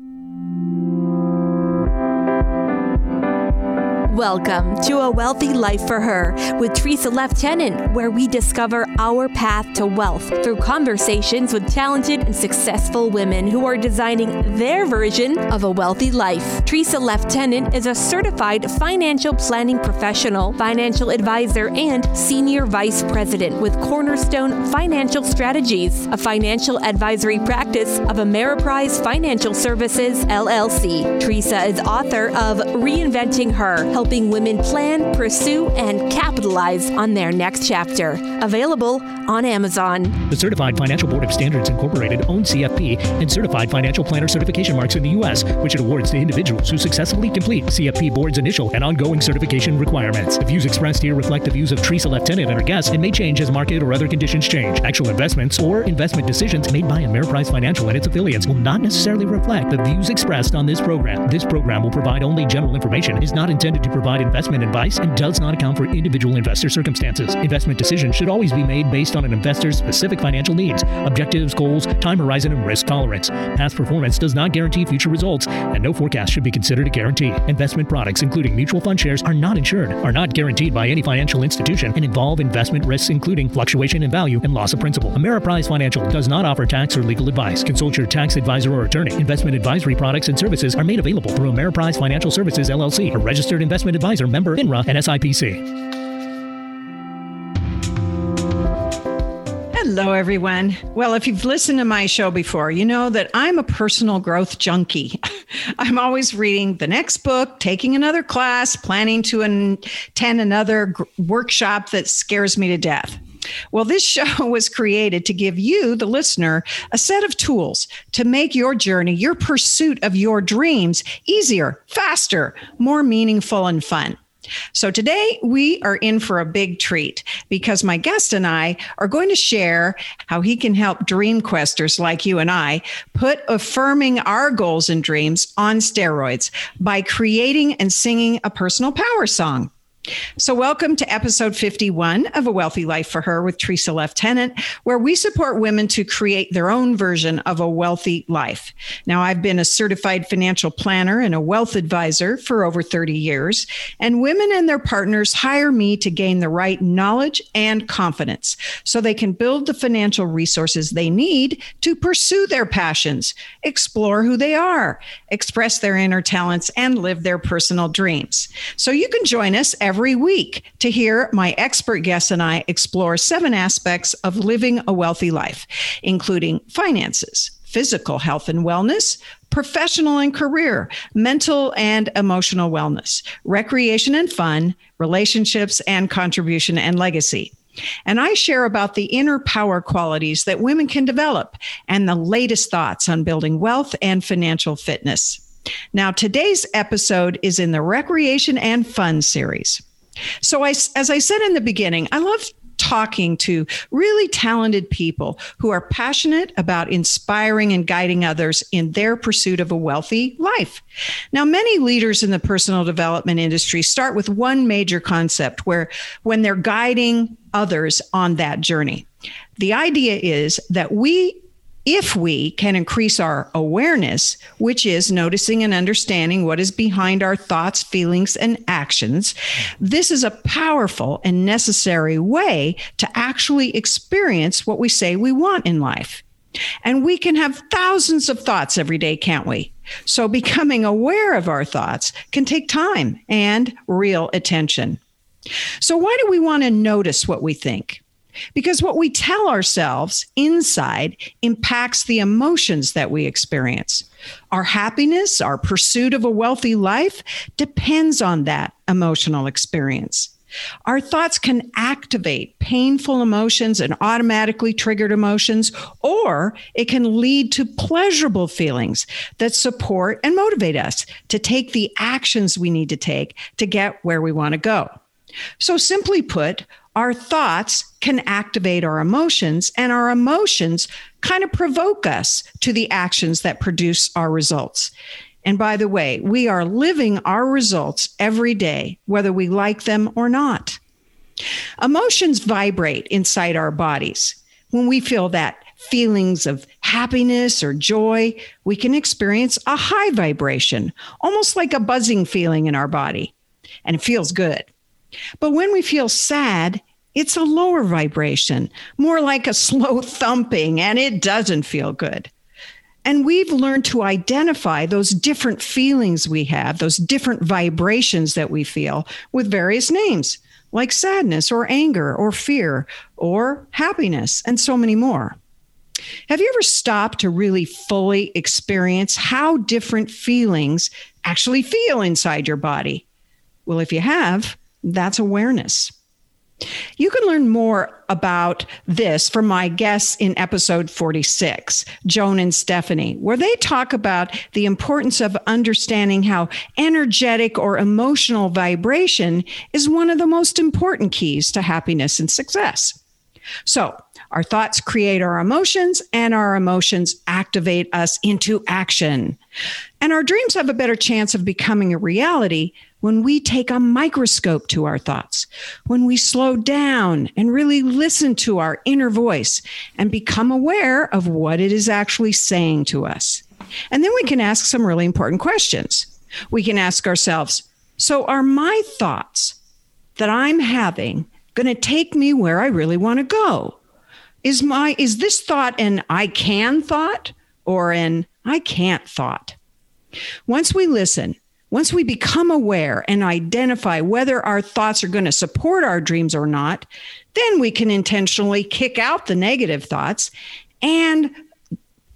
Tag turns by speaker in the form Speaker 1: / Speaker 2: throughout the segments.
Speaker 1: thank you Welcome to A Wealthy Life for Her with Tresa Leftenant, where we discover our path to wealth through conversations with talented and successful women who are designing their version of a wealthy life. Tresa Leftenant is a certified financial planning professional, financial advisor, and senior vice president with Cornerstone Financial Strategies, a financial advisory practice of Ameriprise Financial Services, LLC. Tresa is author of Reinventing Her, helping helping women plan, pursue, and capitalize on their next chapter. Available on Amazon.
Speaker 2: The Certified Financial Board of Standards Incorporated owns CFP and Certified Financial Planner certification marks in the U.S., which it awards to individuals who successfully complete CFP Board's initial and ongoing certification requirements. The views expressed here reflect the views of Tresa Leftenant and her guests and may change as market or other conditions change. Actual investments or investment decisions made by Ameriprise Financial and its affiliates will not necessarily reflect the views expressed on this program. This program will provide only general information, is not intended to provide investment advice, and does not account for individual investor circumstances. Investment decisions should always be made based on an investor's specific financial needs, objectives, goals, time horizon, and risk tolerance. Past performance does not guarantee future results, and no forecast should be considered a guarantee. Investment products, including mutual fund shares, are not insured, are not guaranteed by any financial institution, and involve investment risks, including fluctuation in value and loss of principal. Ameriprise Financial does not offer tax or legal advice. Consult your tax advisor or attorney. Investment advisory products and services are made available through Ameriprise Financial Services LLC, a registered investment advisor member FINRA and SIPC.
Speaker 3: Hello, everyone. Well, if you've listened to my show before, you know that I'm a personal growth junkie. I'm always reading the next book, taking another class, planning to attend another workshop that scares me to death. Well, this show was created to give you, the listener, a set of tools to make your journey, your pursuit of your dreams easier, faster, more meaningful, and fun. So today we are in for a big treat because my guest and I are going to share how he can help dream questers like you and I put affirming our goals and dreams on steroids by creating and singing a personal power song. So, welcome to episode 51 of A Wealthy Life for Her with Tresa Leftenant, where we support women to create their own version of a wealthy life. Now, I've been a certified financial planner and a wealth advisor for over 30 years, and women and their partners hire me to gain the right knowledge and confidence so they can build the financial resources they need to pursue their passions, explore who they are, express their inner talents, and live their personal dreams. So, you can join us every week to hear my expert guests and I explore seven aspects of living a wealthy life, including finances, physical health and wellness, professional and career, mental and emotional wellness, recreation and fun, relationships and contribution and legacy. And I share about the inner power qualities that women can develop and the latest thoughts on building wealth and financial fitness. Now, today's episode is in the recreation and fun series. So, I, as I said in the beginning, I love talking to really talented people who are passionate about inspiring and guiding others in their pursuit of a wealthy life. Now, many leaders in the personal development industry start with one major concept where when they're guiding others on that journey. The idea is that we if we can increase our awareness, which is noticing and understanding what is behind our thoughts, feelings, and actions, this is a powerful and necessary way to actually experience what we say we want in life. And we can have thousands of thoughts every day, can't we? So becoming aware of our thoughts can take time and real attention. So, why do we want to notice what we think? Because what we tell ourselves inside impacts the emotions that we experience. Our happiness, our pursuit of a wealthy life depends on that emotional experience. Our thoughts can activate painful emotions and automatically triggered emotions, or it can lead to pleasurable feelings that support and motivate us to take the actions we need to take to get where we want to go. So, simply put, our thoughts can activate our emotions, and our emotions kind of provoke us to the actions that produce our results. And by the way, we are living our results every day, whether we like them or not. Emotions vibrate inside our bodies. When we feel that feelings of happiness or joy, we can experience a high vibration, almost like a buzzing feeling in our body, and it feels good. But when we feel sad, it's a lower vibration, more like a slow thumping, and it doesn't feel good. And we've learned to identify those different feelings we have, those different vibrations that we feel with various names, like sadness or anger or fear or happiness, and so many more. Have you ever stopped to really fully experience how different feelings actually feel inside your body? Well, if you have, that's awareness. You can learn more about this from my guests in episode 46, Joan and Stephanie, where they talk about the importance of understanding how energetic or emotional vibration is one of the most important keys to happiness and success. So, our thoughts create our emotions, and our emotions activate us into action. And our dreams have a better chance of becoming a reality when we take a microscope to our thoughts, when we slow down and really listen to our inner voice and become aware of what it is actually saying to us. And then we can ask some really important questions. We can ask ourselves, so are my thoughts that I'm having going to take me where I really want to go? Is my is this thought an I can thought or an I can't thought? Once we listen, once we become aware and identify whether our thoughts are going to support our dreams or not, then we can intentionally kick out the negative thoughts and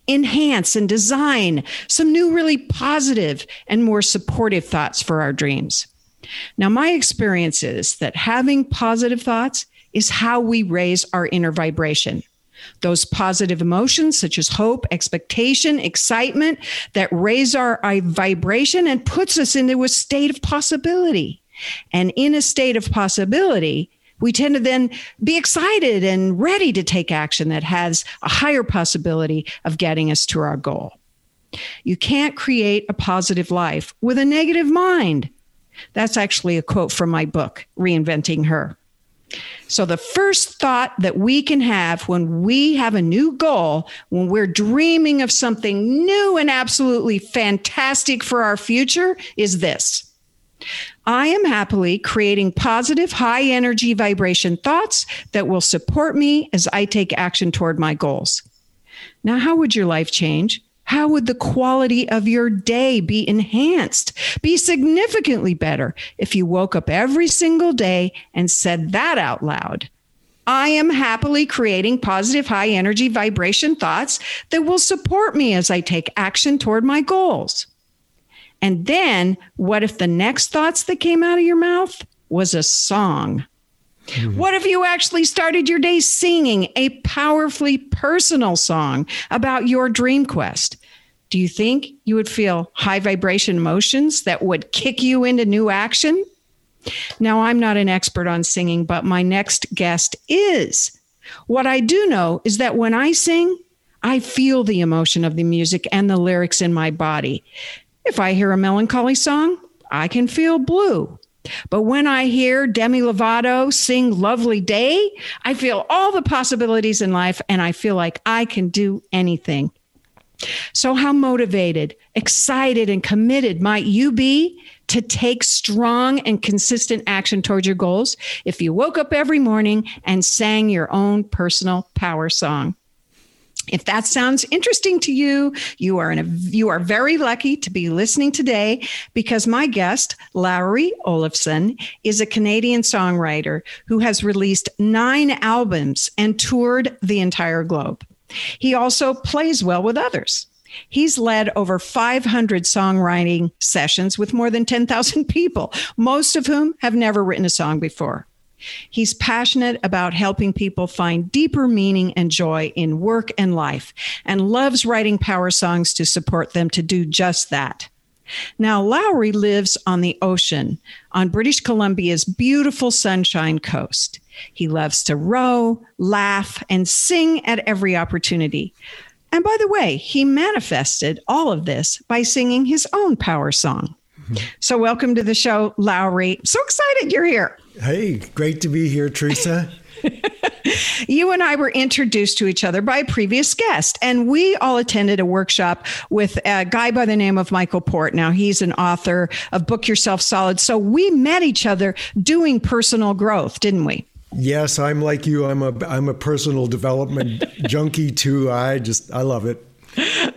Speaker 3: enhance and design some new, really positive and more supportive thoughts for our dreams. Now, my experience is that having positive thoughts is how we raise our inner vibration. Those positive emotions, such as hope, expectation, excitement, that raise our, vibration and puts us into a state of possibility. And in a state of possibility, we tend to then be excited and ready to take action that has a higher possibility of getting us to our goal. You can't create a positive life with a negative mind. That's actually a quote from my book, Reinventing Her. So, the first thought that we can have when we have a new goal, when we're dreaming of something new and absolutely fantastic for our future, is this I am happily creating positive, high energy vibration thoughts that will support me as I take action toward my goals. Now, how would your life change how would the quality of your day be enhanced, be significantly better if you woke up every single day and said that out loud? I am happily creating positive, high energy vibration thoughts that will support me as I take action toward my goals. And then, what if the next thoughts that came out of your mouth was a song? Mm-hmm. What if you actually started your day singing a powerfully personal song about your dream quest? Do you think you would feel high vibration emotions that would kick you into new action? Now, I'm not an expert on singing, but my next guest is. What I do know is that when I sing, I feel the emotion of the music and the lyrics in my body. If I hear a melancholy song, I can feel blue. But when I hear Demi Lovato sing Lovely Day, I feel all the possibilities in life and I feel like I can do anything. So, how motivated, excited, and committed might you be to take strong and consistent action towards your goals if you woke up every morning and sang your own personal power song? If that sounds interesting to you, you are in a, you are very lucky to be listening today because my guest, Lowry Olafson, is a Canadian songwriter who has released 9 albums and toured the entire globe. He also plays well with others. He's led over 500 songwriting sessions with more than 10,000 people, most of whom have never written a song before. He's passionate about helping people find deeper meaning and joy in work and life, and loves writing power songs to support them to do just that. Now, Lowry lives on the ocean on British Columbia's beautiful Sunshine Coast. He loves to row, laugh, and sing at every opportunity. And by the way, he manifested all of this by singing his own power song. Mm-hmm. So, welcome to the show, Lowry. So excited you're here.
Speaker 4: Hey, great to be here, Tresa.
Speaker 3: you and I were introduced to each other by a previous guest, and we all attended a workshop with a guy by the name of Michael Port. Now, he's an author of Book Yourself Solid. So we met each other doing personal growth, didn't we?
Speaker 4: Yes, I'm like you. I'm a I'm a personal development junkie too. I just I love it.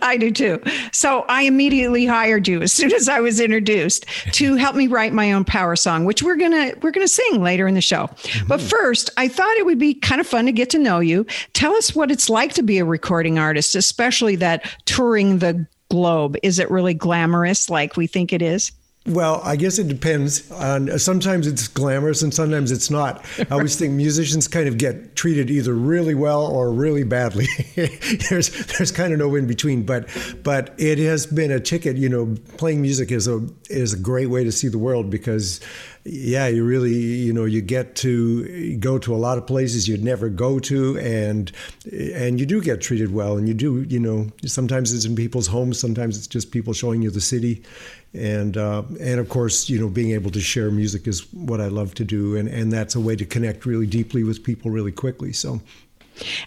Speaker 3: I do too. So I immediately hired you as soon as I was introduced to help me write my own power song, which we're gonna we're gonna sing later in the show. Mm-hmm. But first, I thought it would be kind of fun to get to know you. Tell us what it's like to be a recording artist, especially that touring the globe. Is it really glamorous like we think it is?
Speaker 4: Well, I guess it depends. On sometimes it's glamorous and sometimes it's not. I always think musicians kind of get treated either really well or really badly. there's there's kind of no in between. But but it has been a ticket. You know, playing music is a is a great way to see the world because yeah, you really, you know, you get to go to a lot of places you'd never go to, and and you do get treated well, and you do, you know, sometimes it's in people's homes, sometimes it's just people showing you the city, and uh, and of course, you know, being able to share music is what I love to do, and and that's a way to connect really deeply with people really quickly. So.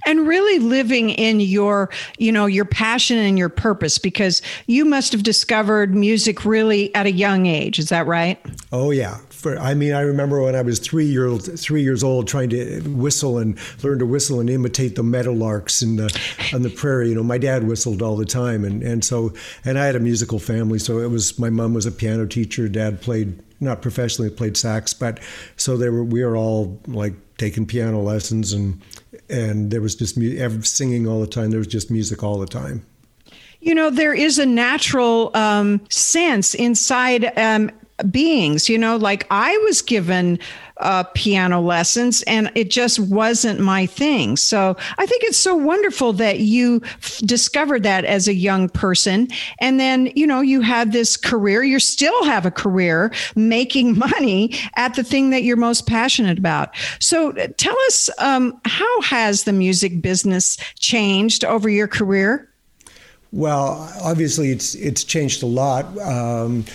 Speaker 3: And really living in your you know your passion and your purpose because you must have discovered music really at a young age. Is that right?
Speaker 4: Oh yeah For, i mean i remember when i was three year old three years old trying to whistle and learn to whistle and imitate the meadowlarks in the on the prairie you know my dad whistled all the time and and so and i had a musical family so it was my mom was a piano teacher dad played not professionally played sax but so they were we were all like taking piano lessons and and there was just mu- singing all the time. There was just music all the time.
Speaker 3: You know, there is a natural um, sense inside um, beings. You know, like I was given uh, piano lessons, and it just wasn't my thing. So I think it's so wonderful that you f- discovered that as a young person. And then, you know, you had this career, you still have a career making money at the thing that you're most passionate about. So tell us, um, how has the music business changed over your career?
Speaker 4: Well, obviously, it's it's changed a lot. Um,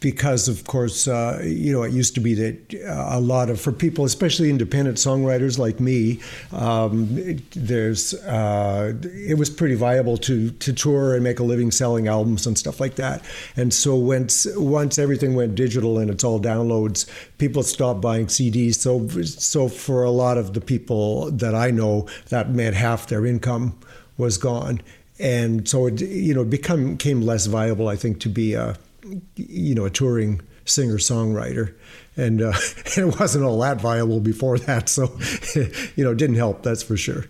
Speaker 4: because of course uh, you know it used to be that uh, a lot of for people especially independent songwriters like me um, there's uh, it was pretty viable to to tour and make a living selling albums and stuff like that. And so once once everything went digital and it's all downloads people stopped buying CDs so so for a lot of the people that I know that meant half their income was gone. And so it you know become became less viable I think to be a you know, a touring singer songwriter, and, uh, and it wasn't all that viable before that. So, you know, it didn't help. That's for sure.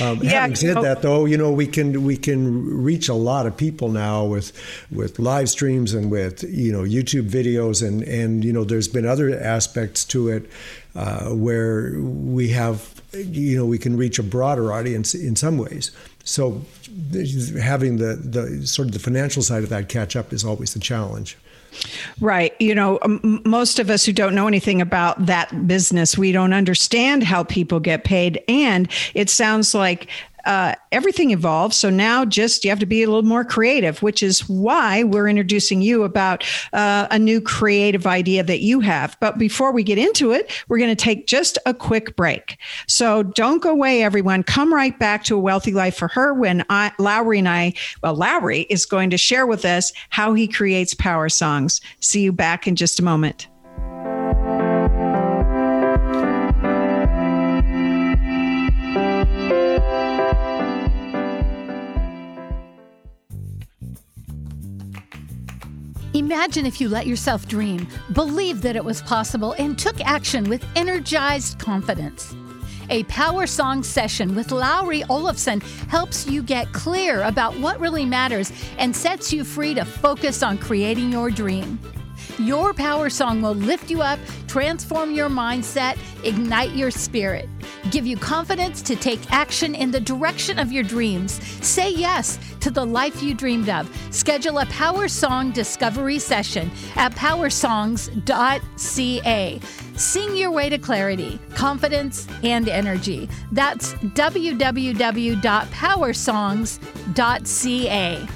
Speaker 4: Um, yeah, having said that, though, you know, we can we can reach a lot of people now with with live streams and with you know YouTube videos, and and you know, there's been other aspects to it uh, where we have you know we can reach a broader audience in some ways. So having the, the sort of the financial side of that catch up is always the challenge.
Speaker 3: Right. You know, most of us who don't know anything about that business, we don't understand how people get paid. And it sounds like uh, everything evolves. So now just you have to be a little more creative, which is why we're introducing you about uh, a new creative idea that you have. But before we get into it, we're going to take just a quick break. So don't go away, everyone. Come right back to a wealthy life for her when I, Lowry and I, well, Lowry is going to share with us how he creates power songs. See you back in just a moment.
Speaker 5: Imagine if you let yourself dream, believed that it was possible, and took action with energized confidence. A power song session with Lowry Olafson helps you get clear about what really matters and sets you free to focus on creating your dream. Your power song will lift you up, transform your mindset, ignite your spirit, give you confidence to take action in the direction of your dreams. Say yes to the life you dreamed of. Schedule a Power Song discovery session at powersongs.ca. Sing your way to clarity, confidence, and energy. That's www.powersongs.ca.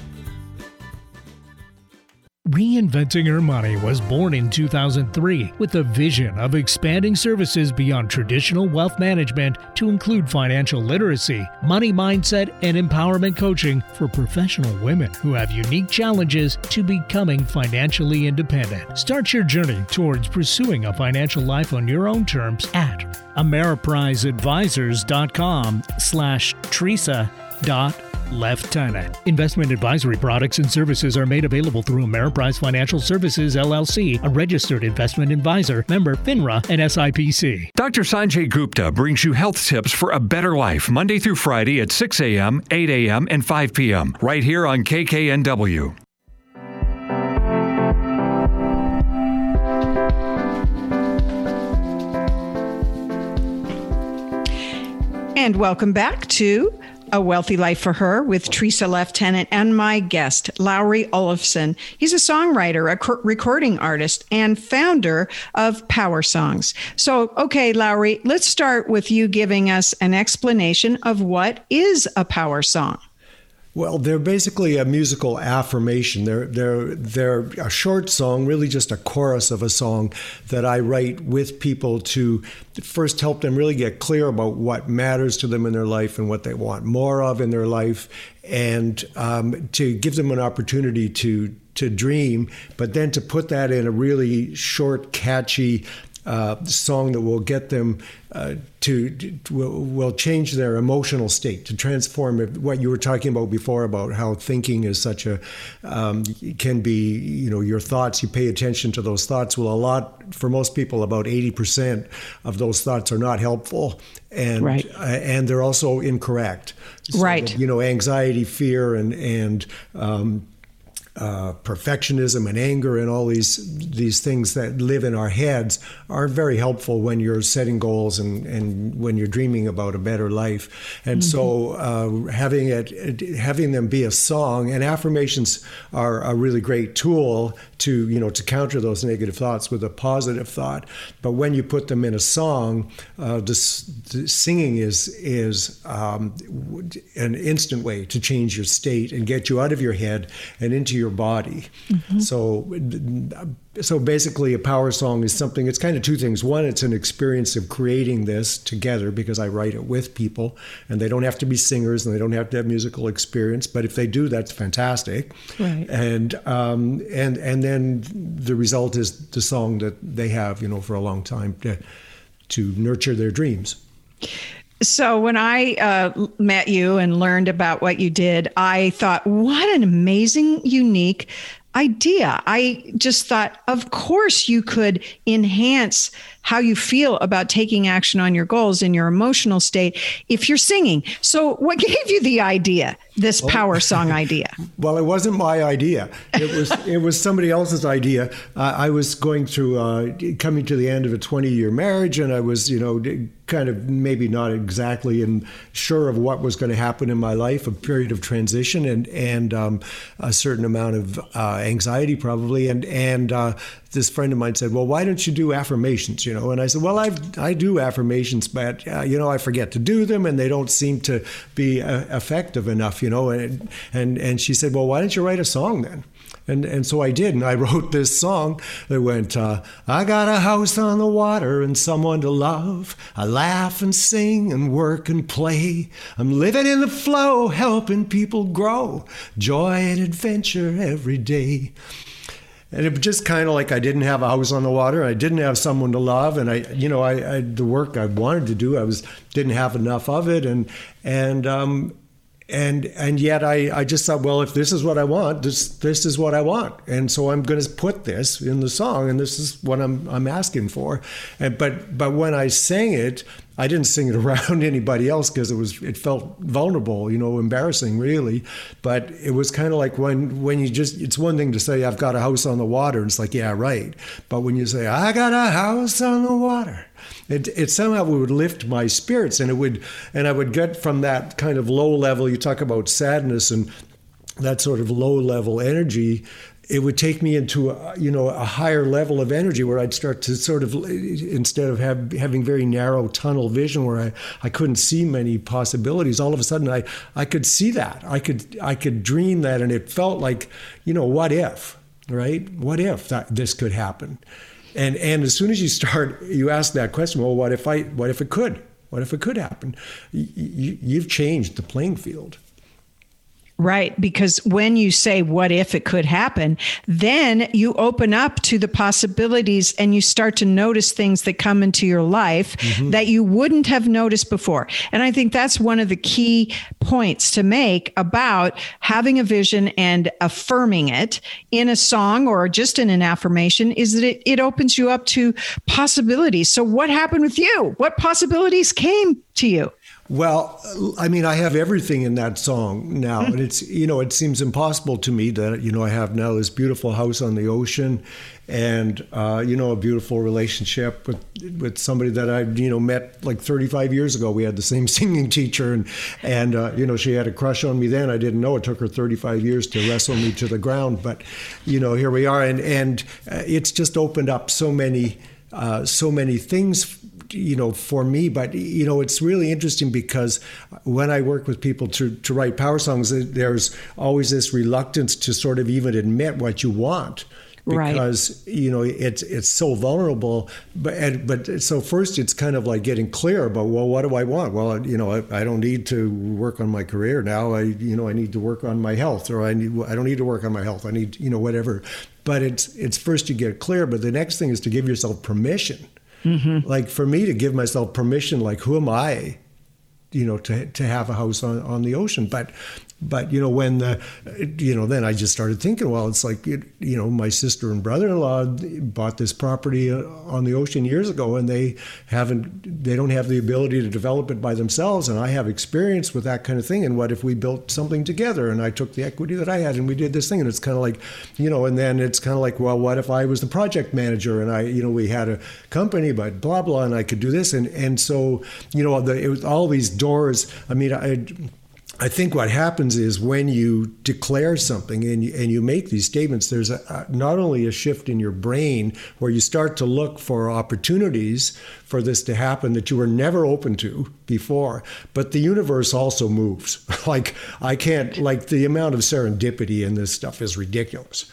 Speaker 2: Reinventing Her Money was born in 2003 with a vision of expanding services beyond traditional wealth management to include financial literacy, money mindset, and empowerment coaching for professional women who have unique challenges to becoming financially independent. Start your journey towards pursuing a financial life on your own terms at ameripriseadvisors.com slash tresa dot Leftenant. Investment advisory products and services are made available through Ameriprise Financial Services LLC, a registered investment advisor, member FINRA and SIPC.
Speaker 6: Dr. Sanjay Gupta brings you health tips for a better life Monday through Friday at 6 a.m., 8 a.m., and 5 p.m. right here on KKNW.
Speaker 3: And welcome back to a Wealthy Life for Her with Tresa Leftenant and my guest, Lowry Olafson. He's a songwriter, a recording artist, and founder of Power Songs. So, okay, Lowry, let's start with you giving us an explanation of what is a power song.
Speaker 4: Well, they're basically a musical affirmation. They're they're they're a short song, really just a chorus of a song that I write with people to first help them really get clear about what matters to them in their life and what they want more of in their life, and um, to give them an opportunity to to dream, but then to put that in a really short, catchy uh, song that will get them uh, to, to will, will, change their emotional state to transform it, what you were talking about before about how thinking is such a um, can be you know your thoughts you pay attention to those thoughts. Well a lot for most people about 80% of those thoughts are not helpful and
Speaker 3: right.
Speaker 4: uh, and they're also incorrect.
Speaker 3: So, right.
Speaker 4: you know anxiety fear and and um, uh, perfectionism and anger and all these these things that live in our heads are very helpful when you're setting goals and, and when you're dreaming about a better life. And mm-hmm. so uh, having it having them be a song and affirmations are a really great tool to you know to counter those negative thoughts with a positive thought. But when you put them in a song, uh, this, the singing is is um, an instant way to change your state and get you out of your head and into your body. Mm-hmm. So so basically a power song is something it's kind of two things one it's an experience of creating this together because i write it with people and they don't have to be singers and they don't have to have musical experience but if they do that's fantastic
Speaker 3: right
Speaker 4: and um, and and then the result is the song that they have you know for a long time to to nurture their dreams
Speaker 3: so when I uh, met you and learned about what you did, I thought, what an amazing, unique idea. I just thought, of course, you could enhance how you feel about taking action on your goals in your emotional state if you're singing. So, what gave you the idea, this well, power song idea?
Speaker 4: Well, it wasn't my idea. It was it was somebody else's idea. Uh, I was going through uh, coming to the end of a 20 year marriage, and I was, you know, kind of maybe not exactly in, sure of what was going to happen in my life, a period of transition and and um, a certain amount of uh, anxiety probably, and and uh, this friend of mine said, "Well, why don't you do affirmations?" You know, and I said, "Well, I I do affirmations, but uh, you know, I forget to do them, and they don't seem to be uh, effective enough." You know, and and and she said, "Well, why don't you write a song then?" And and so I did, and I wrote this song that went, uh, "I got a house on the water and someone to love. I laugh and sing and work and play. I'm living in the flow, helping people grow, joy and adventure every day." And it was just kind of like I didn't have a house on the water. I didn't have someone to love, and I, you know, I, I the work I wanted to do, I was didn't have enough of it, and and um, and and yet I, I just thought, well, if this is what I want, this this is what I want, and so I'm going to put this in the song, and this is what I'm I'm asking for, and but but when I sang it, I didn't sing it around anybody else because it was it felt vulnerable, you know, embarrassing really. But it was kind of like when when you just it's one thing to say I've got a house on the water, and it's like yeah right. But when you say I got a house on the water, it, it somehow would lift my spirits, and it would and I would get from that kind of low level. You talk about sadness and that sort of low level energy it would take me into a, you know a higher level of energy where I'd start to sort of instead of have, having very narrow tunnel vision where I, I couldn't see many possibilities all of a sudden I, I could see that I could I could dream that and it felt like you know what if right? What if that this could happen? And and as soon as you start, you ask that question. Well, what if I? What if it could? What if it could happen? You, you've changed the playing field.
Speaker 3: Right. Because when you say, what if it could happen, then you open up to the possibilities and you start to notice things that come into your life mm-hmm. that you wouldn't have noticed before. And I think that's one of the key points to make about having a vision and affirming it in a song or just in an affirmation is that it, it opens you up to possibilities. So, what happened with you? What possibilities came to you?
Speaker 4: Well, I mean, I have everything in that song now, and it's you know it seems impossible to me that you know I have now this beautiful house on the ocean, and uh, you know a beautiful relationship with with somebody that I you know met like 35 years ago. We had the same singing teacher, and and uh, you know she had a crush on me then. I didn't know it took her 35 years to wrestle me to the ground, but you know here we are, and and uh, it's just opened up so many uh, so many things you know, for me. But you know, it's really interesting because when I work with people to to write power songs, there's always this reluctance to sort of even admit what you want because right. you know it's it's so vulnerable but and, but so first it's kind of like getting clear about well what do I want well you know I, I, don't need to work on my career now I you know I need to work on my health or I need I don't need to work on my health I need you know whatever but it's it's first you get clear but the next thing is to give yourself permission Mm-hmm. Like for me to give myself permission, like who am I, you know, to to have a house on, on the ocean? But but you know when the you know then i just started thinking well it's like you know my sister and brother-in-law bought this property uh, on the ocean years ago and they haven't they don't have the ability to develop it by themselves and i have experience with that kind of thing and what if we built something together? And i took the equity that i had and we did this thing and it's kind of like you know and then it's kind of like well what if i was the project manager and i you know we had a company but blah blah and i could do this and and so you know the, it was all these doors i mean i I think what happens is when you declare something and you, and you make these statements, there's a, not only a shift in your brain where you start to look for opportunities for this to happen that you were never open to before, but the universe also moves. like, I can't, like, the amount of serendipity in this stuff is ridiculous.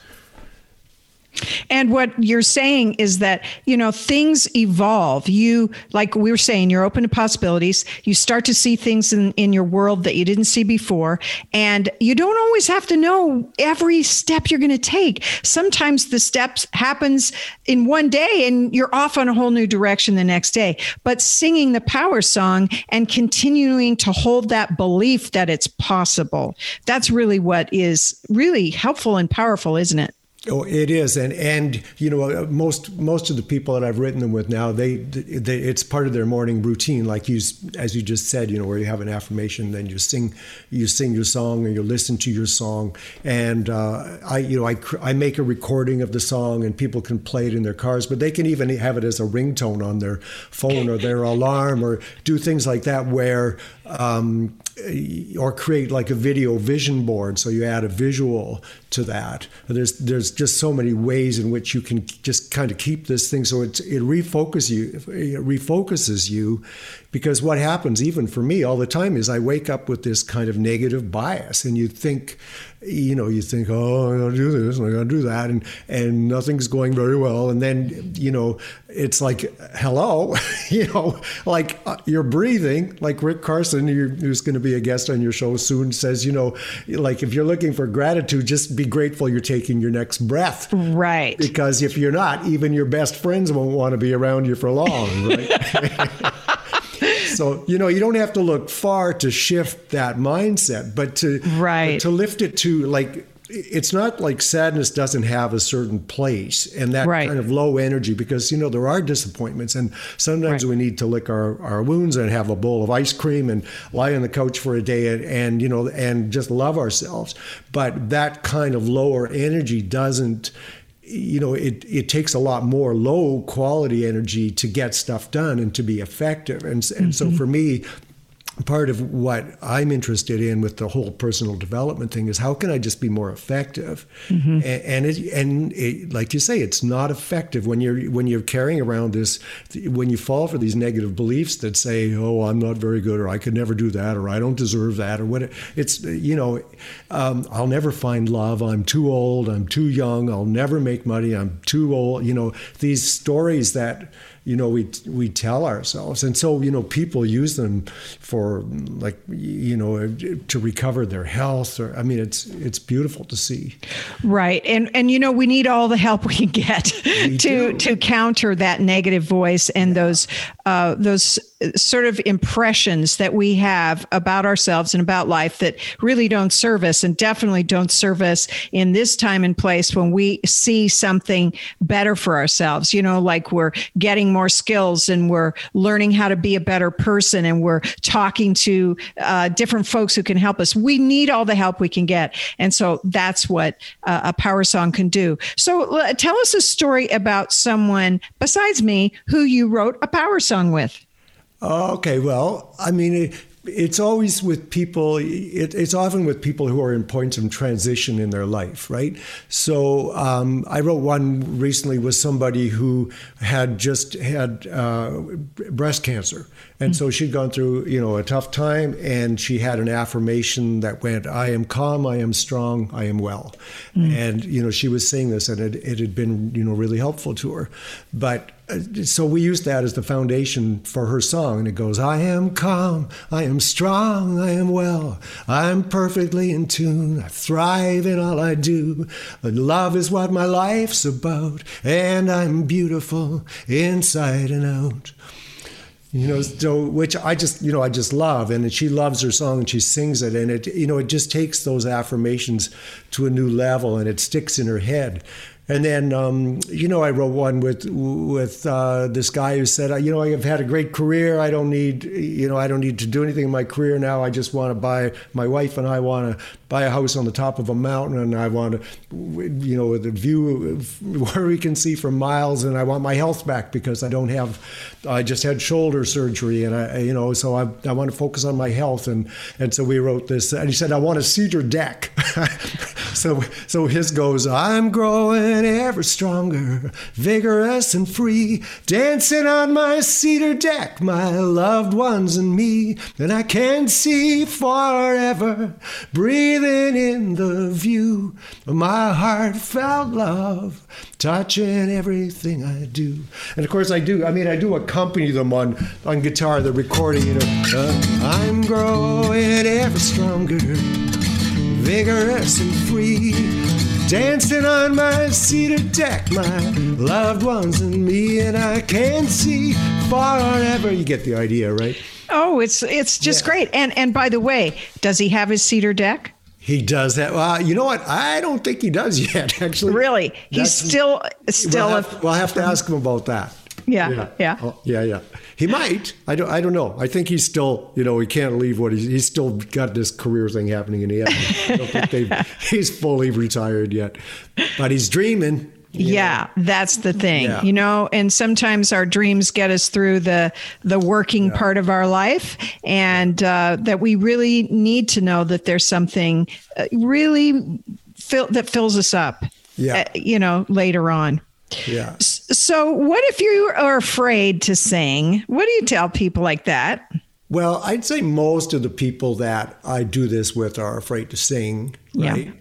Speaker 3: And what you're saying is that, you know, things evolve. You, like we were saying, you're open to possibilities. You start to see things in, in your world that you didn't see before. And you don't always have to know every step you're going to take. Sometimes the steps happens in one day and you're off on a whole new direction the next day. But singing the power song and continuing to hold that belief that it's possible, that's really what is really helpful and powerful, isn't it?
Speaker 4: Oh, it is, and and you know most most of the people that I've written them with now, they, they it's part of their morning routine. Like you, as you just said, you know, where you have an affirmation, then you sing, you sing your song, and you listen to your song. And uh, I, you know, I I make a recording of the song, and people can play it in their cars, but they can even have it as a ringtone on their phone or their alarm, or do things like that, where um, Uh, or create like a video vision board so you add a visual to that. There's there's just so many ways in which you can just kind of keep this thing so it it refocuses you it refocuses you because what happens even for me all the time is I wake up with this kind of negative bias and you think you know you think oh I'm gonna do this I'm gonna do that and and nothing's going very well and then you know it's like hello? You know like uh, you're breathing like Rick Carson who's going to be a guest on your show soon says you know like if you're looking for gratitude just be grateful you're taking your next breath.
Speaker 3: Right.
Speaker 4: Because if you're not even your best friends won't want to be around you for long right so you know you don't have to look far to shift that mindset but to
Speaker 3: right
Speaker 4: but to lift it to like it's not like sadness doesn't have a certain place and that right. kind of low energy because you know there are disappointments and sometimes right. we need to lick our, our wounds and have a bowl of ice cream and lie on the couch for a day and, and you know and just love ourselves but that kind of lower energy doesn't you know, it, it takes a lot more low quality energy to get stuff done and to be effective. And, and mm-hmm. so for me, part of what I'm interested in with the whole personal development thing is how can I just be more effective? Mm-hmm. And and, it, and it, like you say, it's not effective when you're when you're carrying around this. When you fall for these negative beliefs that say, "Oh, I'm not very good," or "I could never do that," or "I don't deserve that," or what it's you know, um, I'll never find love. I'm too old. I'm too young. I'll never make money. I'm too old. You know, these stories that you know we we tell ourselves and so you know people use them for like you know to recover their health or i mean it's it's beautiful to see
Speaker 3: right and and you know we need all the help we can get we to do. to counter that negative voice and yeah. those uh, those sort of impressions that we have about ourselves and about life that really don't serve us and definitely don't serve us in this time and place when we see something better for ourselves you know like we're getting more skills and we're learning how to be a better person and we're talking to uh, different folks who can help us. We need all the help we can get. And so that's what uh, a power song can do. So uh, tell us a story about someone besides me who you wrote a power song with.
Speaker 4: Okay, well, I mean, it's always with people it, it's often with people who are in points of transition in their life right so um, i wrote one recently with somebody who had just had uh, breast cancer and mm-hmm. so she'd gone through you know a tough time and she had an affirmation that went i am calm i am strong i am well mm-hmm. and you know she was saying this and it, it had been you know really helpful to her but so we use that as the foundation for her song and it goes i am calm i am strong i am well i'm perfectly in tune i thrive in all i do love is what my life's about and i'm beautiful inside and out. You know so which i just you know i just love and she loves her song and she sings it and it you know it just takes those affirmations to a new level and it sticks in her head and then, um, you know, I wrote one with with uh, this guy who said, you know, I've had a great career. I don't need, you know, I don't need to do anything in my career now. I just want to buy. My wife and I want to buy a house on the top of a mountain, and I want to, you know, with a view where we can see for miles. And I want my health back because I don't have. I just had shoulder surgery, and I, you know, so I, I want to focus on my health. And and so we wrote this, and he said, I want a cedar deck. so so his goes, I'm growing ever stronger, vigorous and free, dancing on my cedar deck, my loved ones and me, and I can see forever, breathing in the view of my heartfelt love, touching everything I do. And of course, I do. I mean, I do accompany them on on guitar, the recording. You know, uh, I'm growing ever stronger vigorous and free. Dancing on my cedar deck, my loved ones and me, and I can see forever. You get the idea, right?
Speaker 3: Oh, it's it's just yeah. great. And and by the way, does he have his cedar deck?
Speaker 4: He does that. Well, you know what? I don't think he does yet. Actually,
Speaker 3: really, he's still still.
Speaker 4: We'll have, we'll have to ask him about that.
Speaker 3: Yeah, yeah, yeah.
Speaker 4: Oh, yeah, yeah. He might. I don't. I don't know. I think he's still. You know, he can't leave what he's. He's still got this career thing happening in the end. I don't think they've. he's fully retired yet, but he's dreaming.
Speaker 3: Yeah, know? that's the thing. Yeah. You know, and sometimes our dreams get us through the the working yeah. part of our life, and uh, that we really need to know that there's something uh, really fill, that fills us up. Yeah, uh, you know, later on.
Speaker 4: Yeah.
Speaker 3: So, what if you are afraid to sing? What do you tell people like that?
Speaker 4: Well, I'd say most of the people that I do this with are afraid to sing, right? Yeah.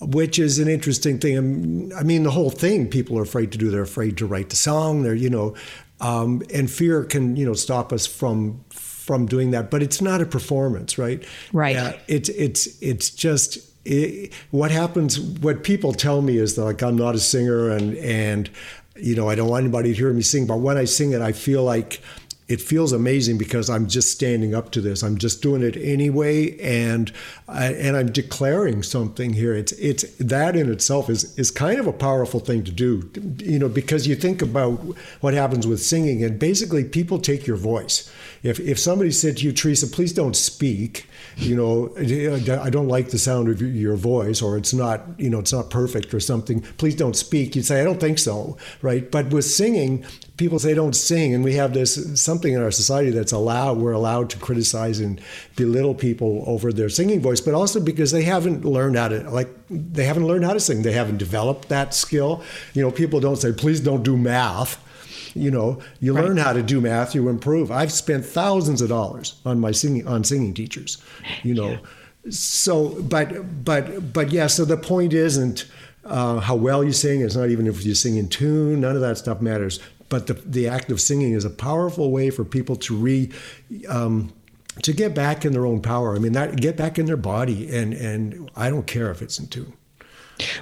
Speaker 4: Which is an interesting thing. I mean, the whole thing people are afraid to do. They're afraid to write the song. They're, you know, um, and fear can, you know, stop us from from doing that. But it's not a performance, right?
Speaker 3: Right. Uh,
Speaker 4: it's it's it's just it, what happens what people tell me is that like i'm not a singer and and you know i don't want anybody to hear me sing but when i sing it i feel like it feels amazing because I'm just standing up to this. I'm just doing it anyway, and I, and I'm declaring something here. It's it's that in itself is is kind of a powerful thing to do, you know, because you think about what happens with singing, and basically people take your voice. If if somebody said to you, Tresa, please don't speak, you know, I don't like the sound of your voice, or it's not, you know, it's not perfect or something. Please don't speak. You'd say, I don't think so, right? But with singing, people say don't sing, and we have this something in our society that's allowed. We're allowed to criticize and belittle people over their singing voice, but also because they haven't learned how to like they haven't learned how to sing. They haven't developed that skill. You know, people don't say, please don't do math you know you right. learn how to do math you improve i've spent thousands of dollars on my singing on singing teachers you know yeah. so but but but yeah so the point isn't uh, how well you sing it's not even if you sing in tune none of that stuff matters but the, the act of singing is a powerful way for people to re um, to get back in their own power. I mean that get back in their body and and i don't care if it's in tune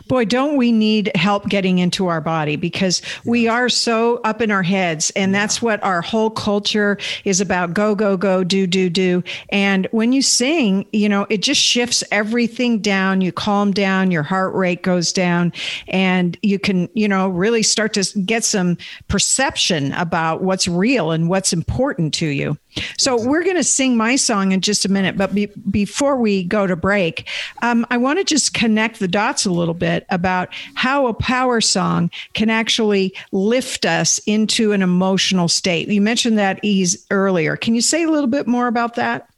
Speaker 3: Boy, don't we need help getting into our body because we are so up in our heads. And that's what our whole culture is about go, go, go, do, do, do. And when you sing, you know, it just shifts everything down. You calm down, your heart rate goes down, and you can, you know, really start to get some perception about what's real and what's important to you. So we're going to sing my song in just a minute, but be, before we go to break, um, I want to just connect the dots a little bit about how a power song can actually lift us into an emotional state. You mentioned that ease earlier. Can you say a little bit more about that?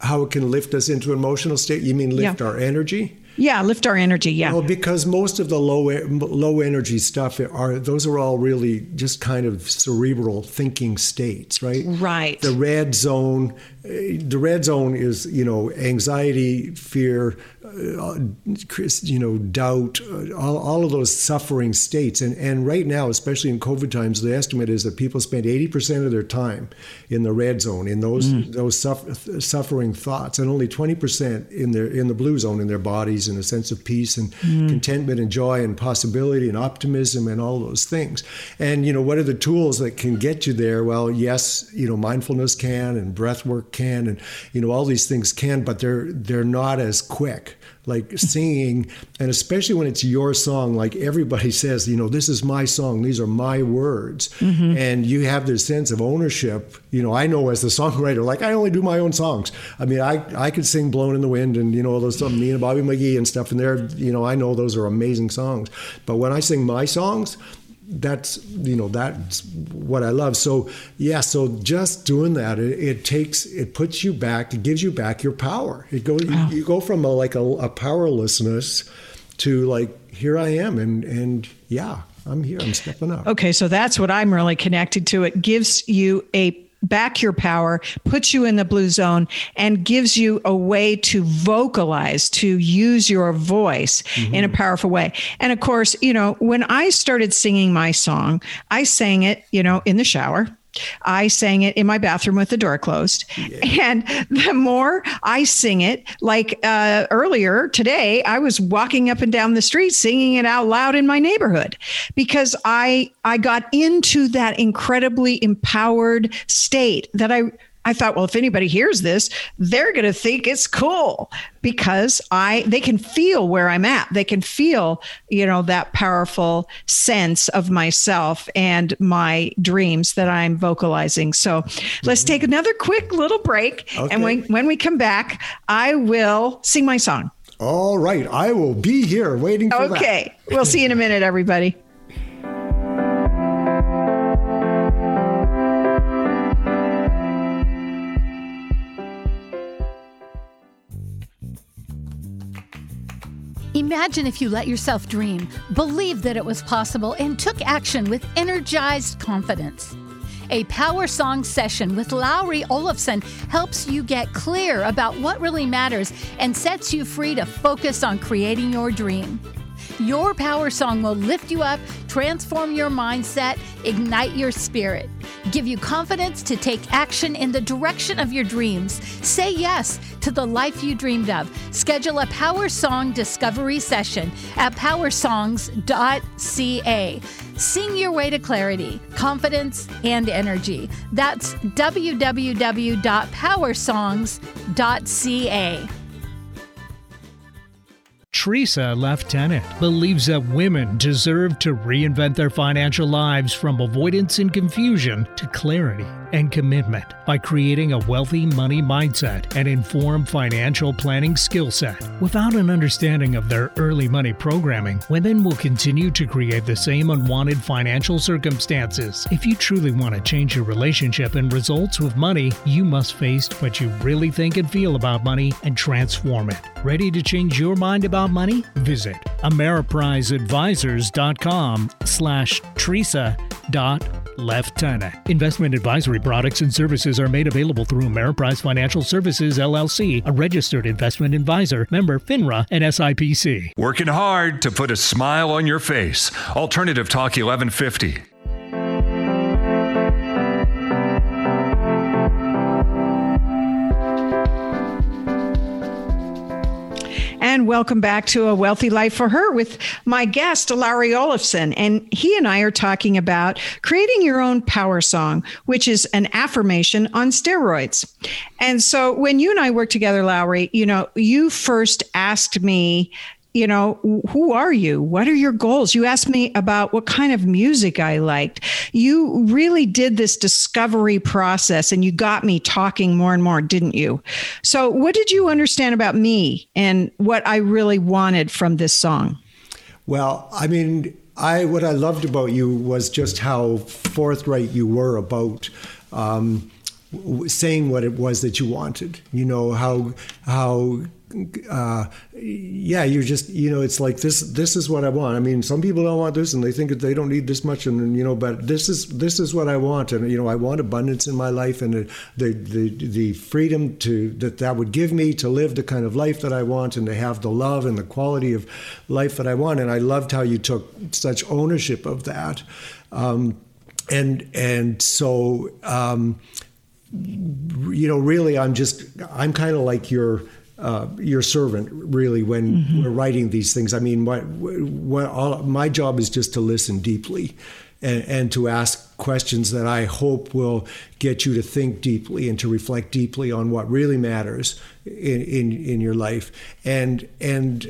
Speaker 4: How it can lift us into an emotional state? You mean lift yeah. our energy?
Speaker 3: Yeah, lift our energy. Yeah.
Speaker 4: Well, because most of the low low energy stuff are those are all really just kind of cerebral thinking states, right?
Speaker 3: Right.
Speaker 4: The red zone, eh, the red zone is you know anxiety, fear, you know, doubt, uh, all, all of those suffering states. And, and right now, especially in COVID times, the estimate is that people spend 80% of their time in the red zone, in those, mm. those suffer, suffering thoughts, and only 20% in, their, in the blue zone, in their bodies, in a sense of peace and mm. contentment and joy and possibility and optimism and all those things. And, you know, what are the tools that can get you there? Well, yes, you know, mindfulness can and breath work can and, you know, all these things can, but they're, they're not as quick like singing and especially when it's your song like everybody says you know this is my song. These are my words. Mm-hmm. and you have this sense of ownership you know i know as the songwriter like i only do my own songs. I mean i i could sing blown in the wind and you know all those stuff me and bobby mcgee and stuff and there. You know i know those are amazing songs. But when i sing my songs that's you know that's what I love. So yeah, so just doing that, it, it takes it puts you back, it gives you back your power. It goes wow. you, you, go from a, like a, a powerlessness to like here I am, and and yeah, I'm here. I'm stepping up.
Speaker 3: Okay, so that's what I'm really connected to. It gives you a back your power, puts you in the blue zone, and gives you a way to vocalize, to use your voice mm-hmm. in a powerful way. And of course, you know, when I started singing my song, I sang it, you know, in the shower I sang it in my bathroom with the door closed. Yeah. And the more I sing it, like uh, earlier today, I was walking up and down the street singing it out loud in my neighborhood because I I got into that incredibly empowered state that I I thought, well, if anybody hears this, they're going to think it's cool because I they can feel where I'm at. They can feel, you know, that powerful sense of myself and my dreams that I'm vocalizing. So, let's take mm-hmm. another quick little break okay. and when when we come back, I will sing my song.
Speaker 4: All right, I will be here waiting for
Speaker 3: okay. that. Okay. we'll see you in a minute everybody.
Speaker 5: Imagine if you let yourself dream, believed that it was possible, and took action with energized confidence. A power song session with Lowry Olafson helps you get clear about what really matters and sets you free to focus on creating your dream. Your power song will lift you up, transform your mindset, ignite your spirit, give you confidence to take action in the direction of your dreams. Say yes to the life you dreamed of. Schedule a Power Song discovery session at powersongs.ca. Sing your way to clarity, confidence, and energy. That's www.powersongs.ca.
Speaker 2: Tresa Leftenant believes that women deserve to reinvent their financial lives from avoidance and confusion to clarity and commitment by creating a wealthy money mindset and informed financial planning skill set. Without an understanding of their early money programming, women will continue to create the same unwanted financial circumstances. If you truly want to change your relationship and results with money, you must face what you really think and feel about money and transform it. Ready to change your mind about money? Visit ameripriseadvisors.com slash tresa dot leftenant. Investment advisory products and services are made available through Ameriprise Financial Services LLC, a registered investment advisor, member FINRA and SIPC.
Speaker 6: Working hard to put a smile on your face. Alternative Talk 1150.
Speaker 3: And welcome back to A Wealthy Life for Her with my guest, Lowry Olafson. And he and I are talking about creating your own power song, which is an affirmation on steroids. And so when you and I worked together, Lowry, you know, you first asked me you know, who are you? What are your goals? You asked me about what kind of music I liked. You really did this discovery process and you got me talking more and more, didn't you? So, what did you understand about me and what I really wanted from this song?
Speaker 4: Well, I mean, I what I loved about you was just how forthright you were about um, saying what it was that you wanted. You know how how uh, yeah, you're just you know it's like this this is what I want. I mean, some people don't want this and they think they don't need this much, and you know, but this is this is what I want, and you know, I want abundance in my life and the the the, the freedom to that that would give me to live the kind of life that I want and to have the love and the quality of life that I want. And I loved how you took such ownership of that, um, and and so. Um, you know, really, I'm just, I'm kind of like your, uh, your servant really when mm-hmm. we're writing these things. I mean, what all, my job is just to listen deeply and, and, to ask questions that I hope will get you to think deeply and to reflect deeply on what really matters in, in, in your life. And and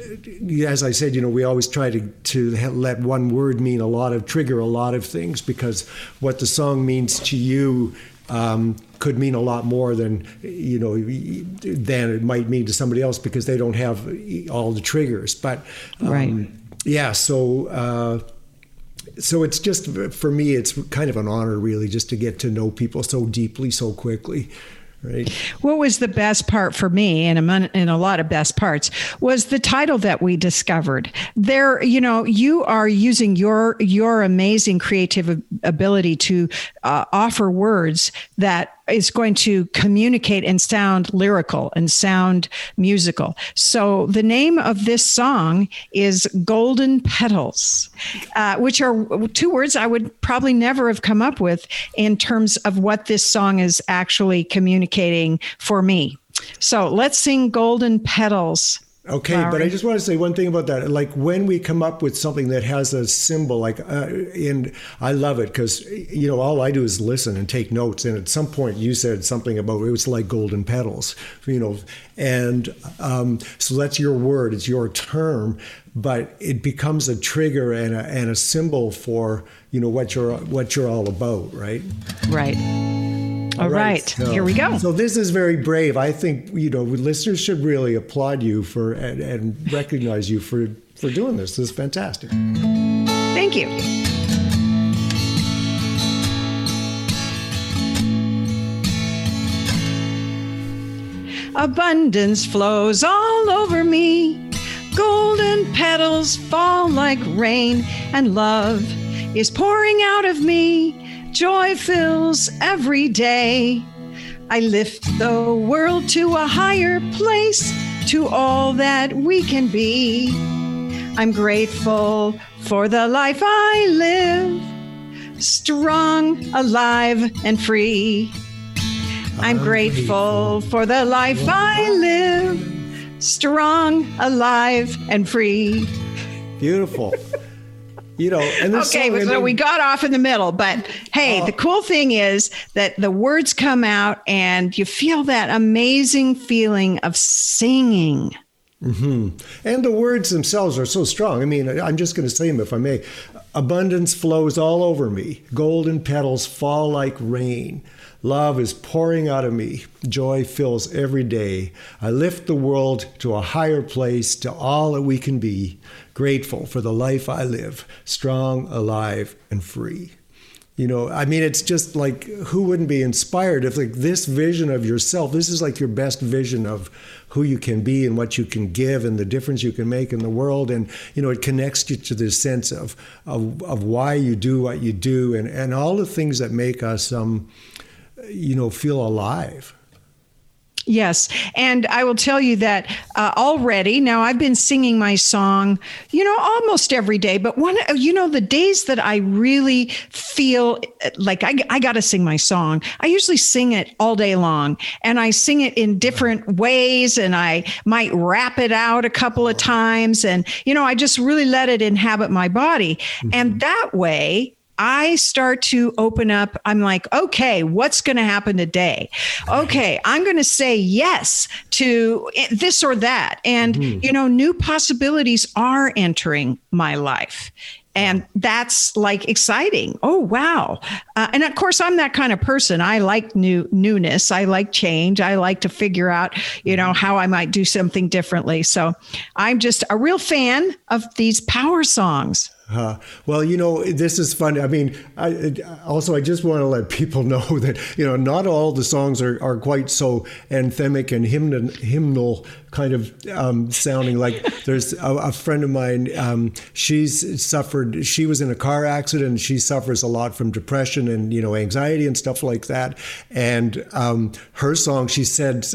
Speaker 4: as I said, you know, we always try to to let one word mean a lot of trigger a lot of things because what the song means to you um, could mean a lot more than you know than it might mean to somebody else because they don't have all the triggers. But
Speaker 3: um, right,
Speaker 4: yeah. So uh, so it's just for me, it's kind of an honor, really, just to get to know people so deeply, so quickly. Right.
Speaker 3: What was the best part for me, and a, and a lot of best parts, was the title that we discovered. There, you know, you are using your your amazing creative ability to uh, offer words that is going to communicate and sound lyrical and sound musical. So the name of this song is Golden Petals, uh, which are two words I would probably never have come up with in terms of what this song is actually communicating for me. So let's sing Golden Petals.
Speaker 4: Okay, but I just want to say one thing about that. Like when we come up with something that has a symbol, like, uh, and I love it because, you know, all I do is listen and take notes. And at some point you said something about it was like golden petals, you know, and um, so that's your word, it's your term, but it becomes a trigger and a, and a symbol for, you know, what you're, what you're all about, right?
Speaker 3: Right. All right, right. So, here we go.
Speaker 4: So this is very brave. I think you know listeners should really applaud you for and, and recognize you for for doing this. This is fantastic.
Speaker 3: Thank you. Abundance flows all over me. Golden petals fall like rain, and love is pouring out of me joy fills every day. I lift the world to a higher place, to all that we can be. I'm grateful for the life I live, strong, alive, and free. I'm, grateful, for the life I live, strong, alive, and free.
Speaker 4: Beautiful. You know, and
Speaker 3: okay, so then, we got off in the middle, but hey, uh, the cool thing is that the words come out and you feel that amazing feeling of singing.
Speaker 4: Mm-hmm. And the words themselves are so strong. I mean, I'm just going to say them if I may. Abundance flows all over me. Golden petals fall like rain. Love is pouring out of me. Joy fills every day. I lift the world to a higher place, to all that we can be. Grateful for the life I live, strong, alive, and free. You know, I mean, it's just like who wouldn't be inspired if like this vision of yourself, this is like your best vision of who you can be and what you can give and the difference you can make in the world. And, you know, it connects you to this sense of, of, of why you do what you do and, and all the things that make us, um, you know, feel alive.
Speaker 3: Yes. And I will tell you that uh, already, now I've been singing my song, you know, almost every day. But one, you know, the days that I really feel like I, I got to sing my song, I usually sing it all day long. And I sing it in different ways and I might rap it out a couple of times. And, you know, I just really let it inhabit my body. Mm-hmm. And that way, I start to open up. I'm like, okay, what's going to happen today? Okay, I'm going to say yes to this or that. And, mm-hmm. you know, new possibilities are entering my life. And that's like exciting. Oh, wow. Uh, and of course, I'm that kind of person. I like new newness. I like change. I like to figure out, you know, how I might do something differently. So I'm just a real fan of these power songs.
Speaker 4: Uh, well, you know, this is fun. I mean, I, also, I just want to let people know that, you know, not all the songs are, are quite so anthemic and hymnal, hymnal kind of um, sounding like there's a, a friend of mine. Um, she's suffered. She was in a car accident. she suffers a lot from depression and you know anxiety and stuff like that. And um, her song, she said,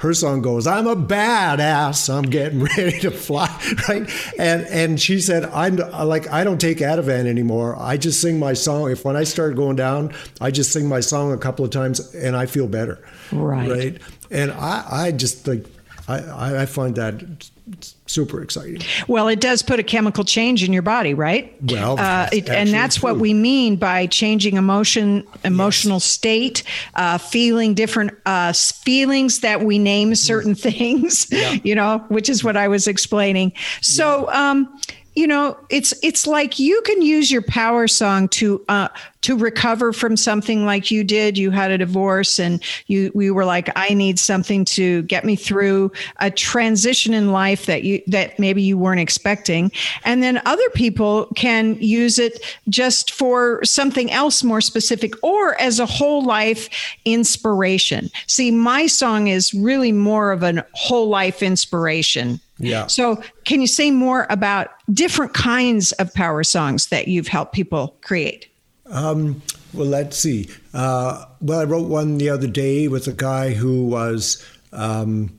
Speaker 4: her song goes, "I'm a badass. I'm getting ready to fly." Right. And and she said, "I'm like I don't take Ativan anymore. I just sing my song. If when I start going down, I just sing my song a couple of times and I feel better."
Speaker 3: Right.
Speaker 4: Right. And I I just like I, I find that super exciting.
Speaker 3: Well, it does put a chemical change in your body, right?
Speaker 4: Well, uh,
Speaker 3: it, and that's true. what we mean by changing emotion, emotional yes. state, uh, feeling different uh, feelings that we name certain things. Yeah. You know, which is what I was explaining. So. Yeah. Um, you know it's it's like you can use your power song to uh to recover from something like you did. You had a divorce and you we were like i need something to get me through a transition in life that you that maybe you weren't expecting. And then other people can use it just for something else more specific or as a whole life inspiration. See my song is really more of a whole life inspiration
Speaker 4: yeah.
Speaker 3: So, can you say more about different kinds of power songs that you've helped people create?
Speaker 4: Um, well, let's see. Uh, well, I wrote one the other day with a guy who was um,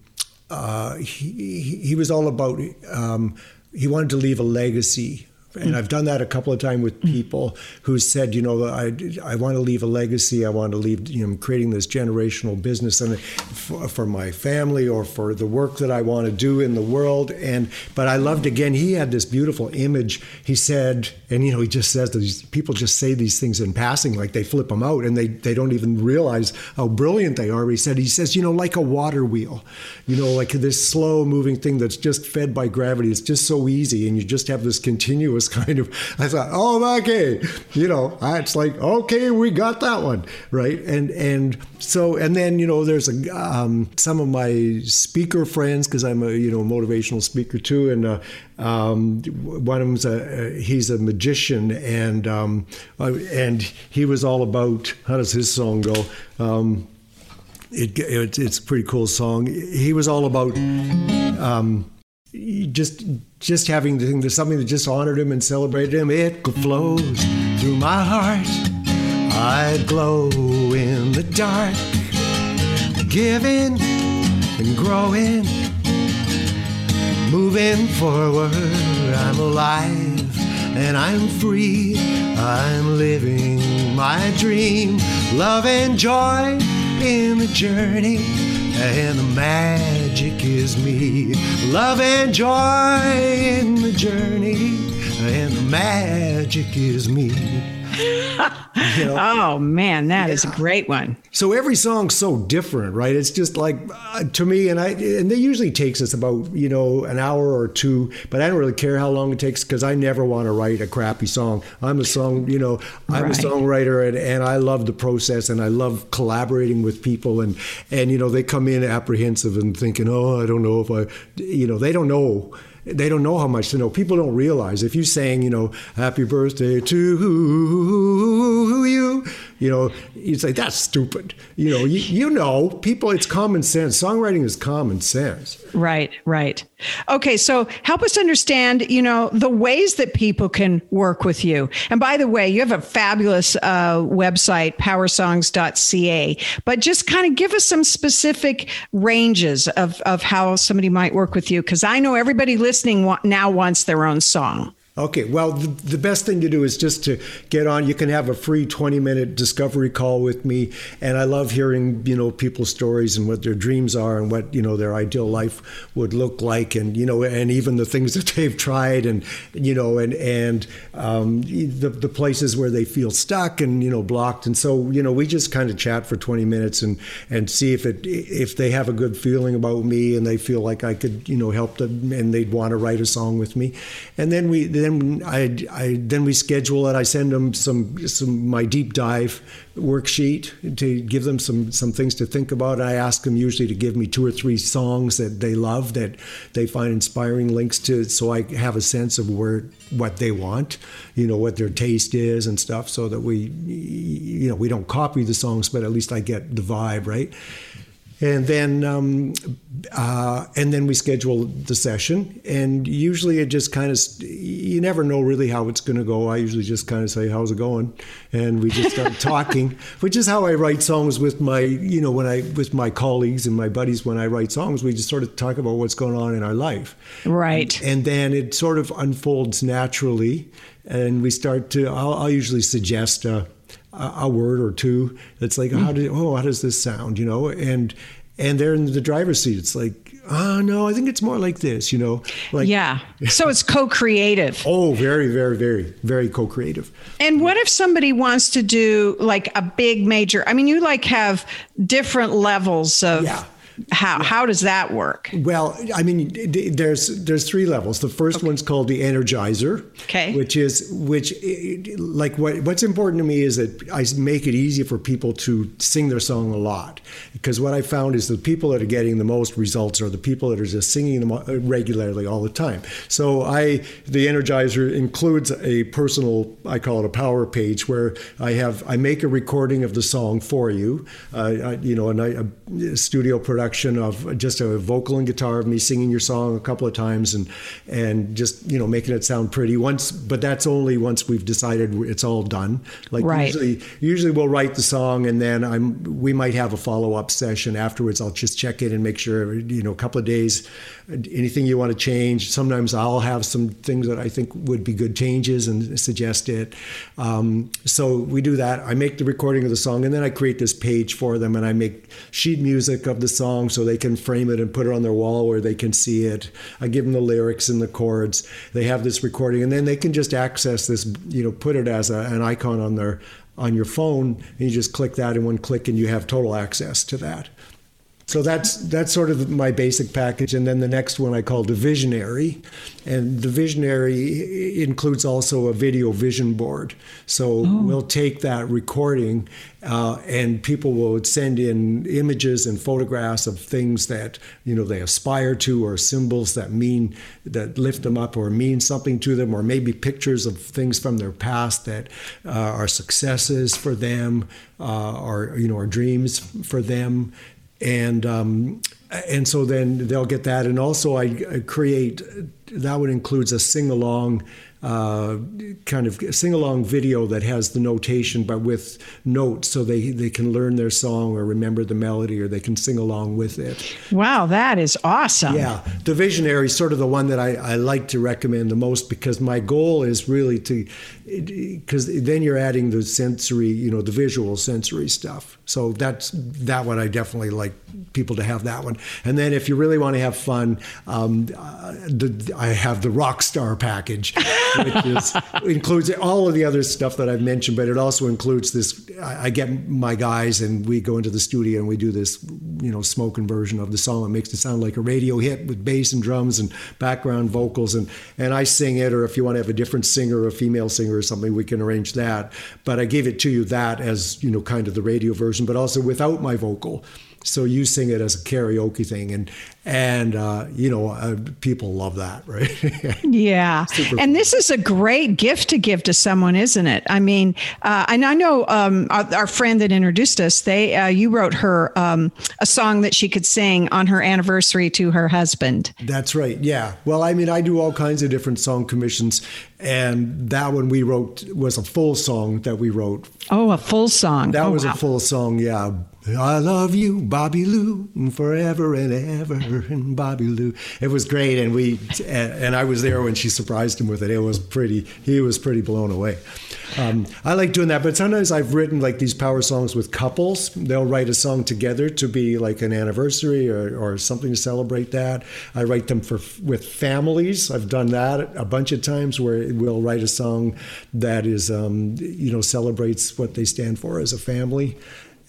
Speaker 4: uh, he, he was all about um, he wanted to leave a legacy and I've done that a couple of times with mm. people who said, you know, I, I want to leave a legacy. I want to leave, you know, creating this generational business and for, for, my family or for the work that I want to do in the world. And but I loved again. He had this beautiful image. He said, and you know, he just says that these people just say these things in passing, like they flip them out, and they they don't even realize how brilliant they are. He said, he says, you know, like a water wheel, you know, like this slow moving thing that's just fed by gravity. It's just so easy, and you just have this continuous kind of, I thought, oh, okay, you know, it's like, okay, we got that one, right? And and so, and then, you know, there's a, um, some of my speaker friends, because I'm a, you know, motivational speaker too, and uh, um, one of them's a, he's a magician, and um, uh, and he was all about, how does his song go? Um, it, it, it's a pretty cool song. He was all about um, just just having there's something that just honored him and celebrated him. It flows through my heart. I glow in the dark, giving and growing, moving forward. I'm alive and I'm free. I'm living my dream, love and joy in the journey and the magic is me. Love and joy in the journey, and the magic is me.
Speaker 3: You know? Oh man, that yeah. is a great one.
Speaker 4: So every song's so different, right? It's just like uh, to me, and I and it usually takes us about you know an hour or two, but I don't really care how long it takes because I never want to write a crappy song. I'm a song, you know, I'm right. a songwriter, and, and I love the process, and I love collaborating with people, and and you know they come in apprehensive and thinking, oh, I don't know if I, you know, they don't know they don't know how much to know. People don't realize if you saying, you know, happy birthday to you, you know, you say that's stupid. You know, you, you know, people, it's common sense. Songwriting is common sense.
Speaker 3: Right, right. Okay, so help us understand, you know, the ways that people can work with you. And by the way, you have a fabulous uh, website, powersongs.ca, but just kind of give us some specific ranges of, of how somebody might work with you. Because I know everybody listening now wants their own song.
Speaker 4: Okay, well, the, the, best thing to do is just to get on. You can have a free 20 minute discovery call with me. And I love hearing, you know, people's stories and what their dreams are and what, you know, their ideal life would look like. And, you know, and even the things that they've tried and, you know, and, and um, the, the places where they feel stuck and, you know, blocked. And so, you know, we just kind of chat for 20 minutes and, and see if it, if they have a good feeling about me and they feel like I could, you know, help them and they'd want to write a song with me. And then we, then I, I then we schedule it. I send them some some my deep dive worksheet to give them some some things to think about. I ask them usually to give me two or three songs that they love that they find inspiring links to, so I have a sense of where what they want, you know, what their taste is and stuff, so that we you know we don't copy the songs, but at least I get the vibe right and then um, uh, and then we schedule the session. And usually it just kind of you never know really how it's going to go. I usually just kind of say how's it going? And we just start talking which is how i write songs with my you know when i with my colleagues and my buddies when i write songs we just sort of talk about what's going on in our life.
Speaker 3: Right.
Speaker 4: And, and then it sort of unfolds naturally and we start to i'll, I'll usually suggest a a word or two that's like, mm. how did oh, how does this sound? You know, and and they're in the driver's seat. It's like, oh no, I think it's more like this. You know, like
Speaker 3: yeah. So it's co-creative.
Speaker 4: oh, very, very, very, very co-creative.
Speaker 3: And what if somebody wants to do like a big major? I mean, you like have different levels of. Yeah how how does that work?
Speaker 4: Well, I mean, there's there's three levels. The first okay. one's called the Energizer,
Speaker 3: okay,
Speaker 4: which is which like what what's important to me is that I make it easy for people to sing their song a lot because what I found is the people that are getting the most results are the people that are just singing them uh, regularly all the time. So I the Energizer includes a personal I call it a power page where I have I make a recording of the song for you, uh, I, you know, a, a studio production production of just a vocal and guitar of me singing your song a couple of times and and just you know making it sound pretty. Once but that's only once we've decided it's all done. Like
Speaker 3: right.
Speaker 4: usually usually we'll write the song and then I'm we might have a follow-up session afterwards. I'll just check in and make sure you know a couple of days anything you want to change. Sometimes I'll have some things that I think would be good changes and suggest it. Um, so we do that. I make the recording of the song and then I create this page for them and I make sheet music of the song song so they can frame it and put it on their wall where they can see it. I give them the lyrics and the chords. They have this recording, and then they can just access this. You know, put it as a, an icon on their on your phone, and you just click that in one click, and you have total access to that. So that's that's sort of my basic package, and then the next one I call the visionary, and the visionary includes also a video vision board. So oh. we'll take that recording, uh, and people will send in images and photographs of things that you know they aspire to, or symbols that mean that lift them up, or mean something to them, or maybe pictures of things from their past that uh, are successes for them, uh, or you know, are dreams for them and um, and so then they'll get that, and also I, create that would includes a sing along uh, kind of sing along video that has the notation but with notes so they, they can learn their song or remember the melody or they can sing along with it.
Speaker 3: Wow, that is awesome.
Speaker 4: Yeah. The Visionary is sort of the one that I, I like to recommend the most because my goal is really to, because then you're adding the sensory, you know, the visual sensory stuff. So that's that one I definitely like people to have that one. And then if you really want to have fun, um, uh, the, I have the rock star package. which is, includes all of the other stuff that I've mentioned, but it also includes this. I, I, get my guys and we go into the studio and we do this, you know, smoking version of the song. It makes it sound like a radio hit with bass and drums and background vocals, and and I sing it. Or if you want to have a different singer, a female singer or something, we can arrange that. But I gave it to you that as you know, kind of the radio version, but also without my vocal so you sing it as a karaoke thing and and uh, you know uh, people love that right?
Speaker 3: Yeah. And this is a great gift to give to someone isn't it? I mean uh, and i know um, our, our, friend that introduced us they uh, you wrote her um, a song that she could sing on her anniversary to her husband.
Speaker 4: That's right. Yeah. Well i mean i do all kinds of different song commissions and that one we wrote was a full song that we wrote.
Speaker 3: Oh a full song.
Speaker 4: That
Speaker 3: oh,
Speaker 4: was
Speaker 3: wow.
Speaker 4: a full song yeah. I love you, Bobby Lou, forever and ever, and Bobby Lou. It was great, and we and I was there when she surprised him with it. It was pretty. He was pretty blown away. Um, I like doing that, but sometimes I've written like these power songs with couples. They'll write a song together to be like an anniversary or, or something to celebrate that. I write them for with families. I've done that a bunch of times where we'll write a song that is um, you know celebrates what they stand for as a family.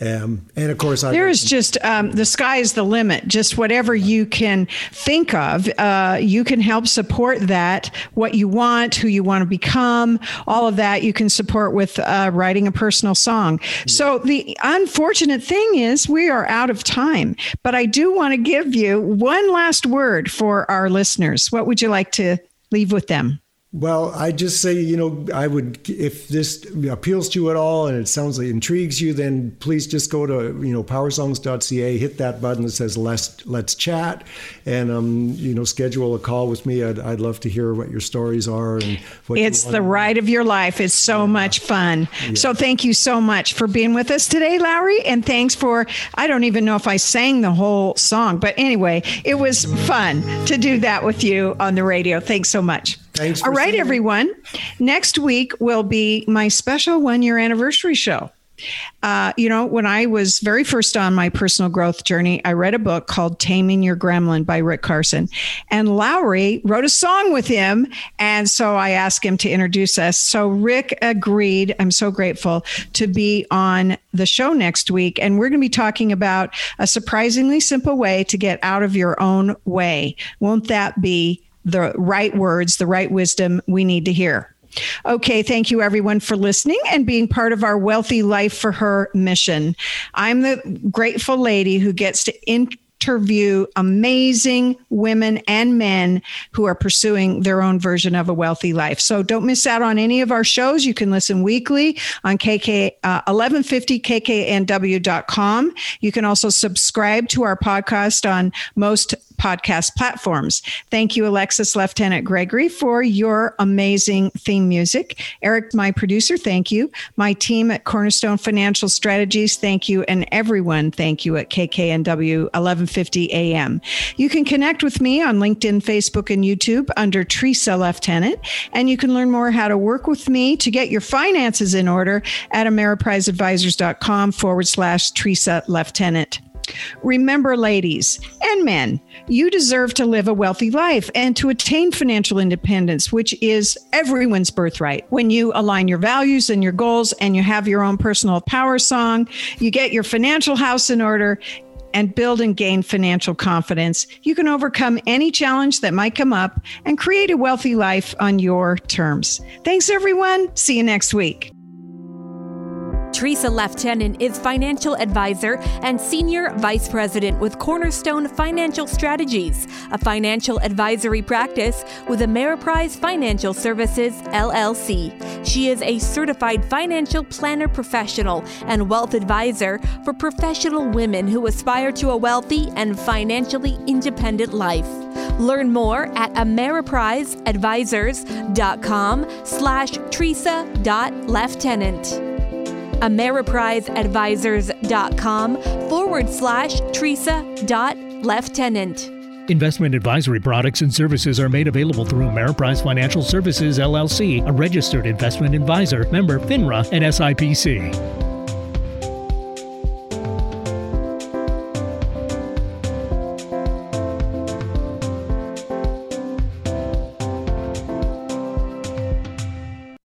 Speaker 4: Um, and of course, I
Speaker 3: there is just um, the sky is the limit. Just whatever you can think of, uh, you can help support that. What you want, who you want to become, all of that you can support with uh, writing a personal song. Yeah. So the unfortunate thing is we are out of time. But I do want to give you one last word for our listeners. What would you like to leave with them?
Speaker 4: Well, I just say, you know, I would, if this appeals to you at all and it sounds like intrigues you, then please just go to, you know, powersongs.ca, hit that button that says let's, let's chat and, um, you know, schedule a call with me. I'd, I'd love to hear what your stories are. and
Speaker 3: It's the ride of your life. It's so yeah. much fun. Yeah. So thank you so much for being with us today, Lowry. And thanks for, I don't even know if I sang the whole song, but anyway, it was fun to do that with you on the radio. Thanks so much.
Speaker 4: Thanks.
Speaker 3: All right, everyone. Next week will be my special one year anniversary show. Uh, you know, when I was very first on my personal growth journey, I read a book called Taming Your Gremlin by Rick Carson. And Lowry wrote a song with him. And so I asked him to introduce us. So Rick agreed. I'm so grateful to be on the show next week. And we're going to be talking about a surprisingly simple way to get out of your own way. Won't that be the right words, the right wisdom we need to hear. Okay, thank you everyone for listening and being part of our Wealthy Life for Her mission. I'm the grateful lady who gets to interview amazing women and men who are pursuing their own version of a wealthy life. So don't miss out on any of our shows. You can listen weekly on KK uh, 1150kknw.com. You can also subscribe to our podcast on most podcast platforms. Thank you, Alexis Leftenant Gregory, for your amazing theme music. Eric, my producer, thank you. My team at Cornerstone Financial Strategies, thank you. And everyone, thank you at KKNW 1150 AM. You can connect with me on LinkedIn, Facebook, and YouTube under Tresa Leftenant. And you can learn more how to work with me to get your finances in order at AmeripriseAdvisors.com forward slash Tresa Leftenant. Remember, ladies and men, you deserve to live a wealthy life and to attain financial independence, which is everyone's birthright. When you align your values and your goals and you have your own personal power song, you get your financial house in order and build and gain financial confidence, you can overcome any challenge that might come up and create a wealthy life on your terms. Thanks, everyone. See you next week.
Speaker 1: Tresa Leftenant is financial advisor and senior vice president with Cornerstone Financial Strategies, a financial advisory practice with Ameriprise Financial Services, LLC. She is a certified financial planner professional and wealth advisor for professional women who aspire to a wealthy and financially independent life. Learn more at ameripriseadvisors.com slash tresa.leftenant ameripriseadvisors.com forward slash Tresa dot leftenant.
Speaker 2: Investment advisory products and services are made available through Ameriprise Financial Services LLC, a registered investment advisor, member FINRA and SIPC.